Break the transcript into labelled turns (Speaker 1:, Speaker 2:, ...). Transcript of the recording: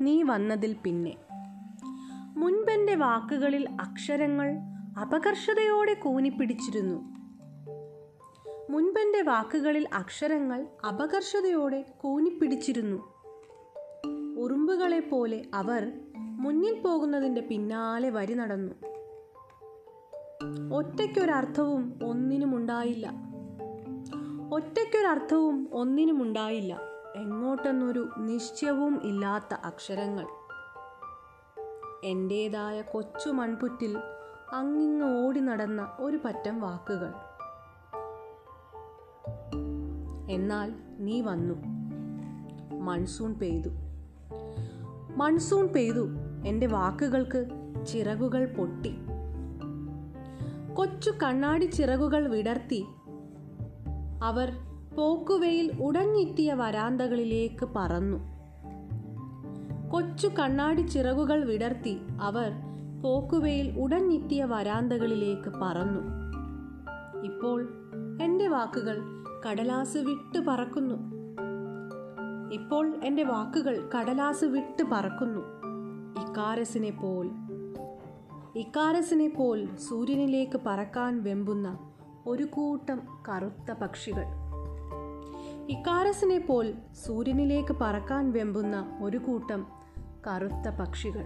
Speaker 1: നീ വന്നതിൽ പിന്നെ. മുൻപെന്റെ വാക്കുകളിൽ അക്ഷരങ്ങൾ അപകർഷതയോടെ കൂനിപ്പിടിച്ചിരുന്നു. മുൻപെന്റെ വാക്കുകളിൽ അക്ഷരങ്ങൾ അപകർഷതയോടെ കൂനിപ്പിടിച്ചിരുന്നു. ഉറുമ്പുകളെ പോലെ അവർ മുന്നിൽ പോകുന്നതിന്റെ പിന്നാലെ വരി നടന്നു. ഒറ്റയ്ക്കൊരർത്ഥവും ഒന്നിനുമുണ്ടായില്ല. ഒറ്റയ്ക്കൊരർത്ഥവും ഒന്നിനുമുണ്ടായില്ല. എങ്ങോട്ടെന്നൊരു നിശ്ചയവും ഇല്ലാത്ത അക്ഷരങ്ങൾ. എന്റേതായ കൊച്ചു മൺപുറ്റിൽ അങ്ങിങ്ങ് ഓടി നടന്ന ഒരു പറ്റം വാക്കുകൾ. എന്നാൽ നീ വന്നു. മൺസൂൺ പെയ്തു. മൺസൂൺ പെയ്തു. എന്റെ വാക്കുകൾക്ക് ചിറകുകൾ പൊട്ടി. കൊച്ചു കണ്ണാടി ചിറകുകൾ വിടർത്തി. അവർ പോക്കുവയിൽ ഉടഞ്ഞെത്തിയ വരാന്തകളിലേക്ക് പറന്നു. കൊച്ചു കണ്ണാടി ചിറകുകൾ വിടർത്തി അവർ പോക്കുവെയിൽ ഉടഞ്ഞെത്തിയ വരാന്തകളിലേക്ക് പറന്നു. ഇപ്പോൾ എന്റെ വാക്കുകൾ കടലാസ് വിട്ട് പറക്കുന്നു. ഇപ്പോൾ എന്റെ വാക്കുകൾ കടലാസ് വിട്ട് പറക്കുന്നു. ഇക്കാരസിനെ പോൽ ഇക്കാരസിനെ പോൽ സൂര്യനിലേക്ക് പറക്കാൻ വെമ്പുന്ന ഒരു കൂട്ടം കറുത്ത പക്ഷികൾ. ഇക്കാരസിനെ പോൽ സൂര്യനിലേക്ക് പറക്കാൻ വെമ്പുന്ന ഒരു കൂട്ടം കറുത്ത പക്ഷികൾ.